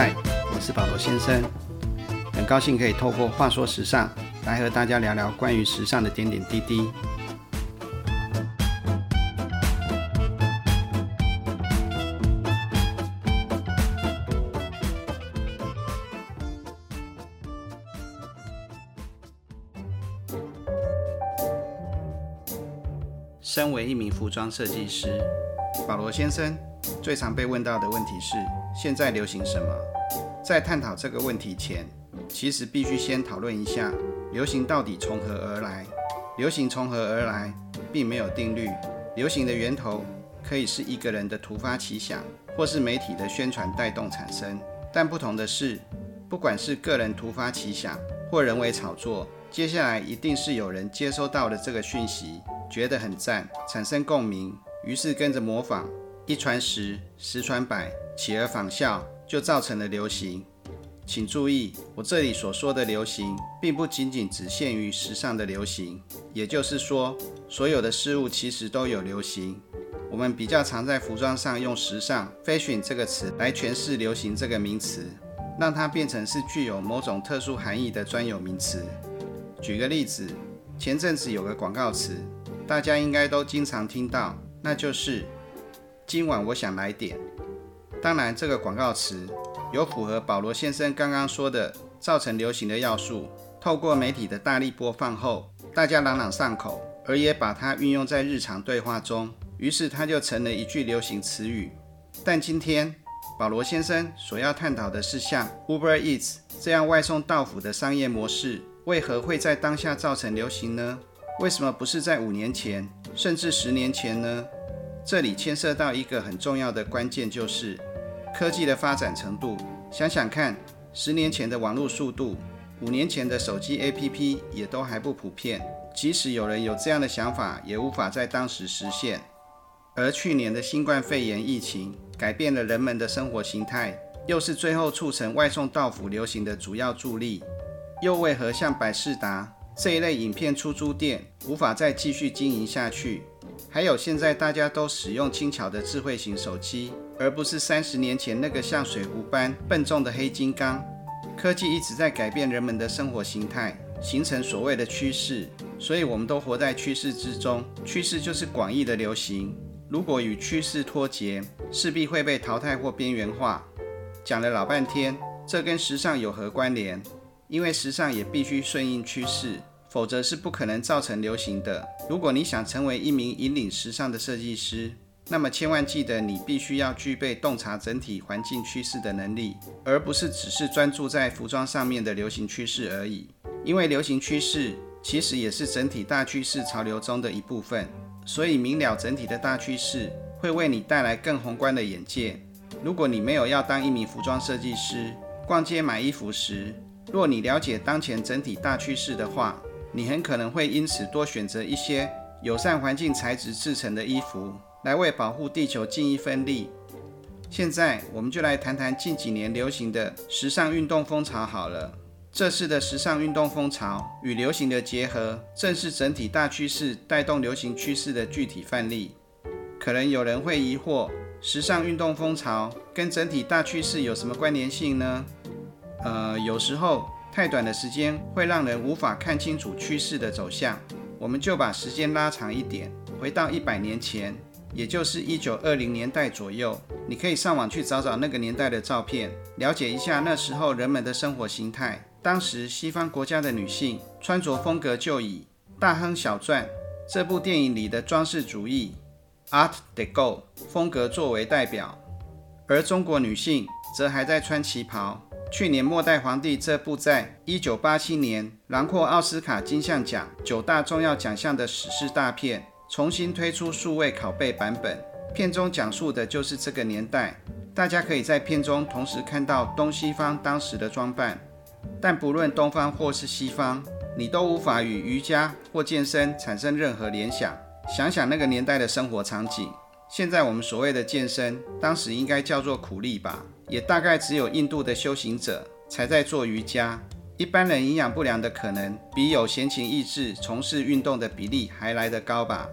嗨，我是保罗先生，很高兴可以透过话说时尚来和大家聊聊关于时尚的点点滴滴。身为一名服装设计师，保罗先生最常被问到的问题是：现在流行什么？在探讨这个问题前，其实必须先讨论一下流行到底从何而来。流行从何而来，并没有定律。流行的源头可以是一个人的突发奇想，或是媒体的宣传带动产生。但不同的是，不管是个人突发奇想，或人为炒作，接下来一定是有人接收到了这个讯息。觉得很赞，产生共鸣，于是跟着模仿，一传十，十传百，企而仿效，就造成了流行。请注意，我这里所说的流行，并不仅仅只限于时尚的流行，也就是说，所有的事物其实都有流行。我们比较常在服装上用“时尚 ”（fashion） 这个词来诠释“流行”这个名词，让它变成是具有某种特殊含义的专有名词。举个例子，前阵子有个广告词。大家应该都经常听到，那就是今晚我想来点。当然，这个广告词有符合保罗先生刚刚说的造成流行的要素。透过媒体的大力播放后，大家朗朗上口，而也把它运用在日常对话中，于是它就成了一句流行词语。但今天保罗先生所要探讨的是，像 Uber Eats 这样外送到府的商业模式，为何会在当下造成流行呢？为什么不是在五年前，甚至十年前呢？这里牵涉到一个很重要的关键，就是科技的发展程度。想想看，十年前的网络速度，五年前的手机 APP 也都还不普遍。即使有人有这样的想法，也无法在当时实现。而去年的新冠肺炎疫情，改变了人们的生活形态，又是最后促成外送到府流行的主要助力。又为何像百事达？这一类影片出租店无法再继续经营下去。还有，现在大家都使用轻巧的智慧型手机，而不是三十年前那个像水壶般笨重的黑金刚。科技一直在改变人们的生活形态，形成所谓的趋势。所以，我们都活在趋势之中。趋势就是广义的流行。如果与趋势脱节，势必会被淘汰或边缘化。讲了老半天，这跟时尚有何关联？因为时尚也必须顺应趋势。否则是不可能造成流行的。如果你想成为一名引领时尚的设计师，那么千万记得，你必须要具备洞察整体环境趋势的能力，而不是只是专注在服装上面的流行趋势而已。因为流行趋势其实也是整体大趋势潮流中的一部分，所以明了整体的大趋势会为你带来更宏观的眼界。如果你没有要当一名服装设计师，逛街买衣服时，若你了解当前整体大趋势的话，你很可能会因此多选择一些友善环境材质制成的衣服，来为保护地球尽一份力。现在，我们就来谈谈近几年流行的时尚运动风潮好了。这次的时尚运动风潮与流行的结合，正是整体大趋势带动流行趋势的具体范例。可能有人会疑惑，时尚运动风潮跟整体大趋势有什么关联性呢？呃，有时候。太短的时间会让人无法看清楚趋势的走向。我们就把时间拉长一点，回到一百年前，也就是一九二零年代左右。你可以上网去找找那个年代的照片，了解一下那时候人们的生活形态。当时西方国家的女性穿着风格就以《大亨小传》这部电影里的装饰主义 （Art Deco） 风格作为代表，而中国女性则还在穿旗袍。去年《末代皇帝》这部在一九八七年囊括奥斯卡金像奖九大重要奖项的史诗大片，重新推出数位拷贝版本。片中讲述的就是这个年代，大家可以在片中同时看到东西方当时的装扮。但不论东方或是西方，你都无法与瑜伽或健身产生任何联想。想想那个年代的生活场景。现在我们所谓的健身，当时应该叫做苦力吧？也大概只有印度的修行者才在做瑜伽，一般人营养不良的可能比有闲情逸致从事运动的比例还来得高吧？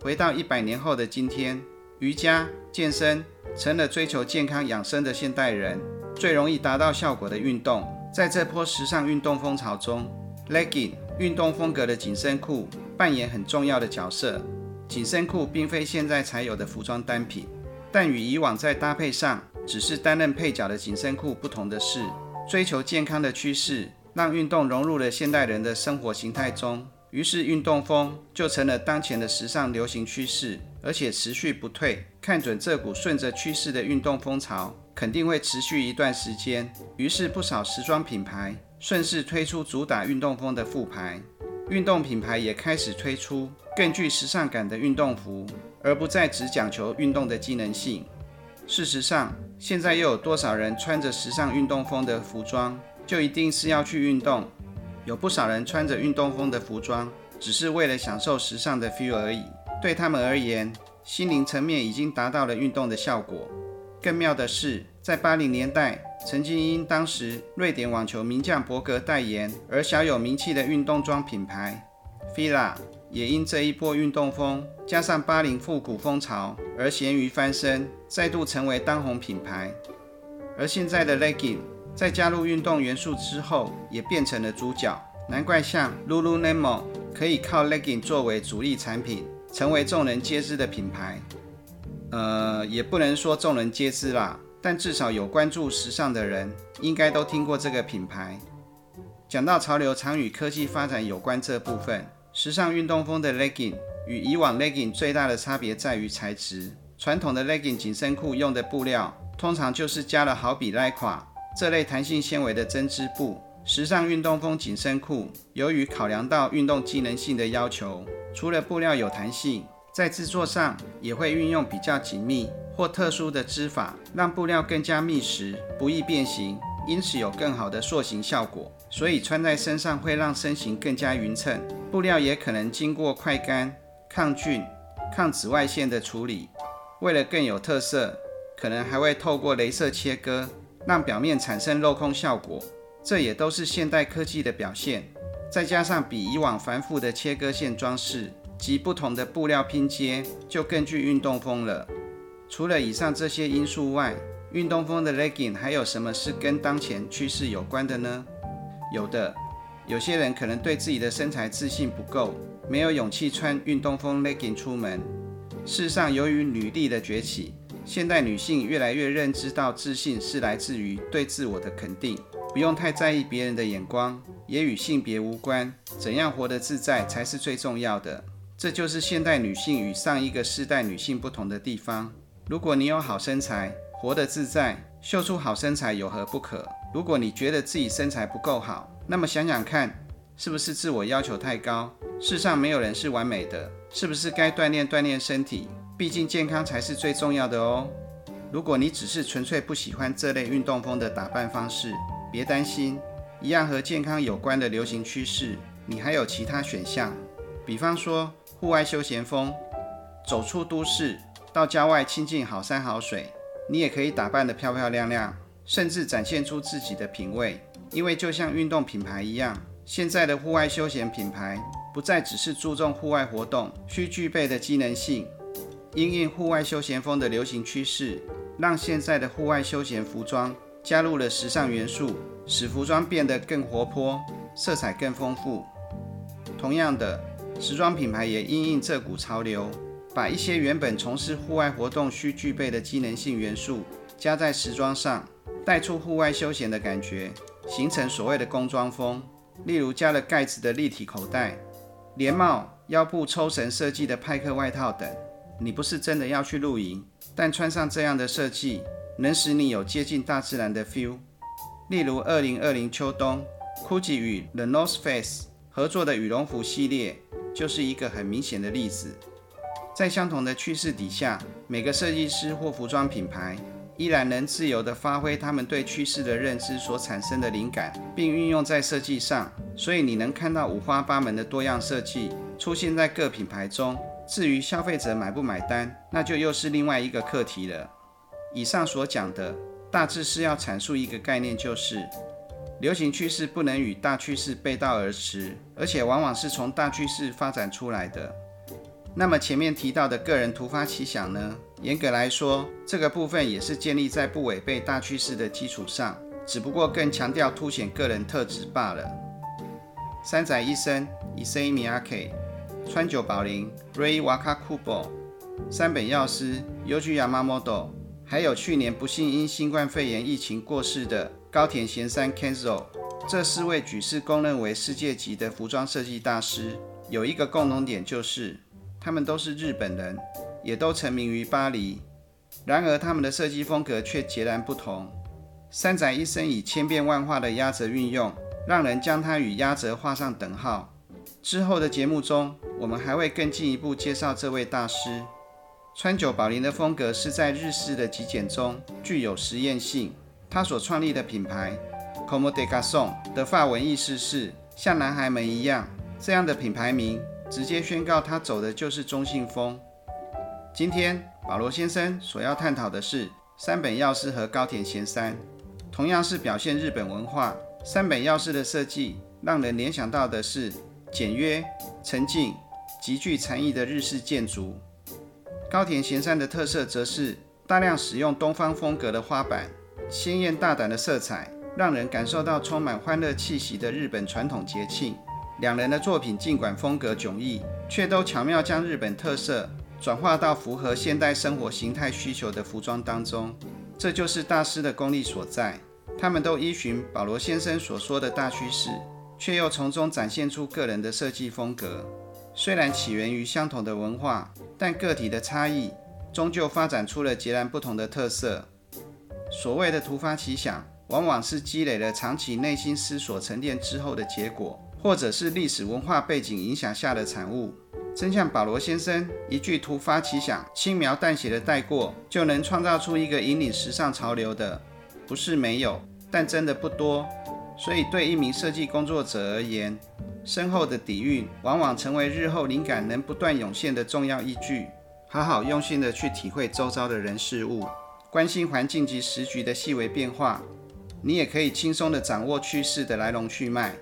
回到一百年后的今天，瑜伽健身成了追求健康养生的现代人最容易达到效果的运动。在这波时尚运动风潮中，legging 运动风格的紧身裤扮演很重要的角色。紧身裤并非现在才有的服装单品，但与以往在搭配上只是担任配角的紧身裤不同的是，追求健康的趋势让运动融入了现代人的生活形态中，于是运动风就成了当前的时尚流行趋势，而且持续不退。看准这股顺着趋势的运动风潮，肯定会持续一段时间。于是不少时装品牌顺势推出主打运动风的副牌。运动品牌也开始推出更具时尚感的运动服，而不再只讲求运动的机能性。事实上，现在又有多少人穿着时尚运动风的服装就一定是要去运动？有不少人穿着运动风的服装，只是为了享受时尚的 feel 而已。对他们而言，心灵层面已经达到了运动的效果。更妙的是，在八零年代，曾经因当时瑞典网球名将伯格代言而小有名气的运动装品牌 Fila，也因这一波运动风加上八零复古风潮而咸鱼翻身，再度成为当红品牌。而现在的 Legging 在加入运动元素之后，也变成了主角。难怪像 Lululemon 可以靠 Legging 作为主力产品，成为众人皆知的品牌。呃，也不能说众人皆知啦，但至少有关注时尚的人，应该都听过这个品牌。讲到潮流常与科技发展有关这部分，时尚运动风的 legging 与以往 legging 最大的差别在于材质。传统的 legging 紧身裤用的布料，通常就是加了好比 lycra 这类弹性纤维的针织布。时尚运动风紧身裤，由于考量到运动机能性的要求，除了布料有弹性。在制作上也会运用比较紧密或特殊的织法，让布料更加密实，不易变形，因此有更好的塑形效果。所以穿在身上会让身形更加匀称。布料也可能经过快干、抗菌、抗紫外线的处理。为了更有特色，可能还会透过镭射切割，让表面产生镂空效果。这也都是现代科技的表现。再加上比以往繁复的切割线装饰。及不同的布料拼接，就更具运动风了。除了以上这些因素外，运动风的 legging 还有什么是跟当前趋势有关的呢？有的，有些人可能对自己的身材自信不够，没有勇气穿运动风 legging 出门。事实上，由于女力的崛起，现代女性越来越认知到自信是来自于对自我的肯定，不用太在意别人的眼光，也与性别无关，怎样活得自在才是最重要的。这就是现代女性与上一个世代女性不同的地方。如果你有好身材，活得自在，秀出好身材有何不可？如果你觉得自己身材不够好，那么想想看，是不是自我要求太高？世上没有人是完美的，是不是该锻炼锻炼身体？毕竟健康才是最重要的哦。如果你只是纯粹不喜欢这类运动风的打扮方式，别担心，一样和健康有关的流行趋势，你还有其他选项，比方说。户外休闲风，走出都市，到郊外亲近好山好水，你也可以打扮得漂漂亮亮，甚至展现出自己的品味。因为就像运动品牌一样，现在的户外休闲品牌不再只是注重户外活动需具备的机能性。因应户外休闲风的流行趋势，让现在的户外休闲服装加入了时尚元素，使服装变得更活泼，色彩更丰富。同样的。时装品牌也因应这股潮流，把一些原本从事户外活动需具备的机能性元素加在时装上，带出户外休闲的感觉，形成所谓的工装风。例如加了盖子的立体口袋、连帽、腰部抽绳设计的派克外套等。你不是真的要去露营，但穿上这样的设计，能使你有接近大自然的 feel。例如二零二零秋冬，GUCCI 与 The North Face 合作的羽绒服系列。就是一个很明显的例子，在相同的趋势底下，每个设计师或服装品牌依然能自由地发挥他们对趋势的认知所产生的灵感，并运用在设计上。所以你能看到五花八门的多样设计出现在各品牌中。至于消费者买不买单，那就又是另外一个课题了。以上所讲的大致是要阐述一个概念，就是。流行趋势不能与大趋势背道而驰，而且往往是从大趋势发展出来的。那么前面提到的个人突发奇想呢？严格来说，这个部分也是建立在不违背大趋势的基础上，只不过更强调凸显个人特质罢了。三宅一生、伊森米亚 K、川久保玲、Ray Wakakubo、山本药师、Yoji Yamamoto，还有去年不幸因新冠肺炎疫情过世的高田贤三 Kenzo，这四位举世公认为世界级的服装设计大师，有一个共同点就是。他们都是日本人，也都成名于巴黎。然而，他们的设计风格却截然不同。三宅一生以千变万化的压折运用，让人将它与压折画上等号。之后的节目中，我们还会更进一步介绍这位大师。川久保玲的风格是在日式的极简中具有实验性。他所创立的品牌 Como de Garçon 的法文意思是像男孩们一样，这样的品牌名。直接宣告他走的就是中性风。今天保罗先生所要探讨的是三本药师和高田贤三，同样是表现日本文化。三本药师的设计让人联想到的是简约、沉静、极具禅意的日式建筑。高田贤三的特色则是大量使用东方风格的花板，鲜艳大胆的色彩，让人感受到充满欢乐气息的日本传统节庆。两人的作品尽管风格迥异，却都巧妙将日本特色转化到符合现代生活形态需求的服装当中。这就是大师的功力所在。他们都依循保罗先生所说的大趋势，却又从中展现出个人的设计风格。虽然起源于相同的文化，但个体的差异终究发展出了截然不同的特色。所谓的突发奇想，往往是积累了长期内心思索沉淀之后的结果。或者是历史文化背景影响下的产物，真像保罗先生一句突发奇想、轻描淡写的带过，就能创造出一个引领时尚潮流的，不是没有，但真的不多。所以对一名设计工作者而言，深厚的底蕴往往成为日后灵感能不断涌现的重要依据。好好用心的去体会周遭的人事物，关心环境及时局的细微变化，你也可以轻松的掌握趋势的来龙去脉。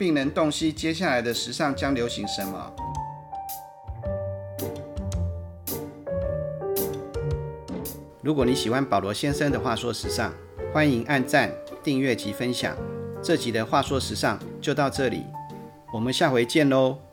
并能洞悉接下来的时尚将流行什么。如果你喜欢保罗先生的话说时尚，欢迎按赞、订阅及分享。这集的话说时尚就到这里，我们下回见喽。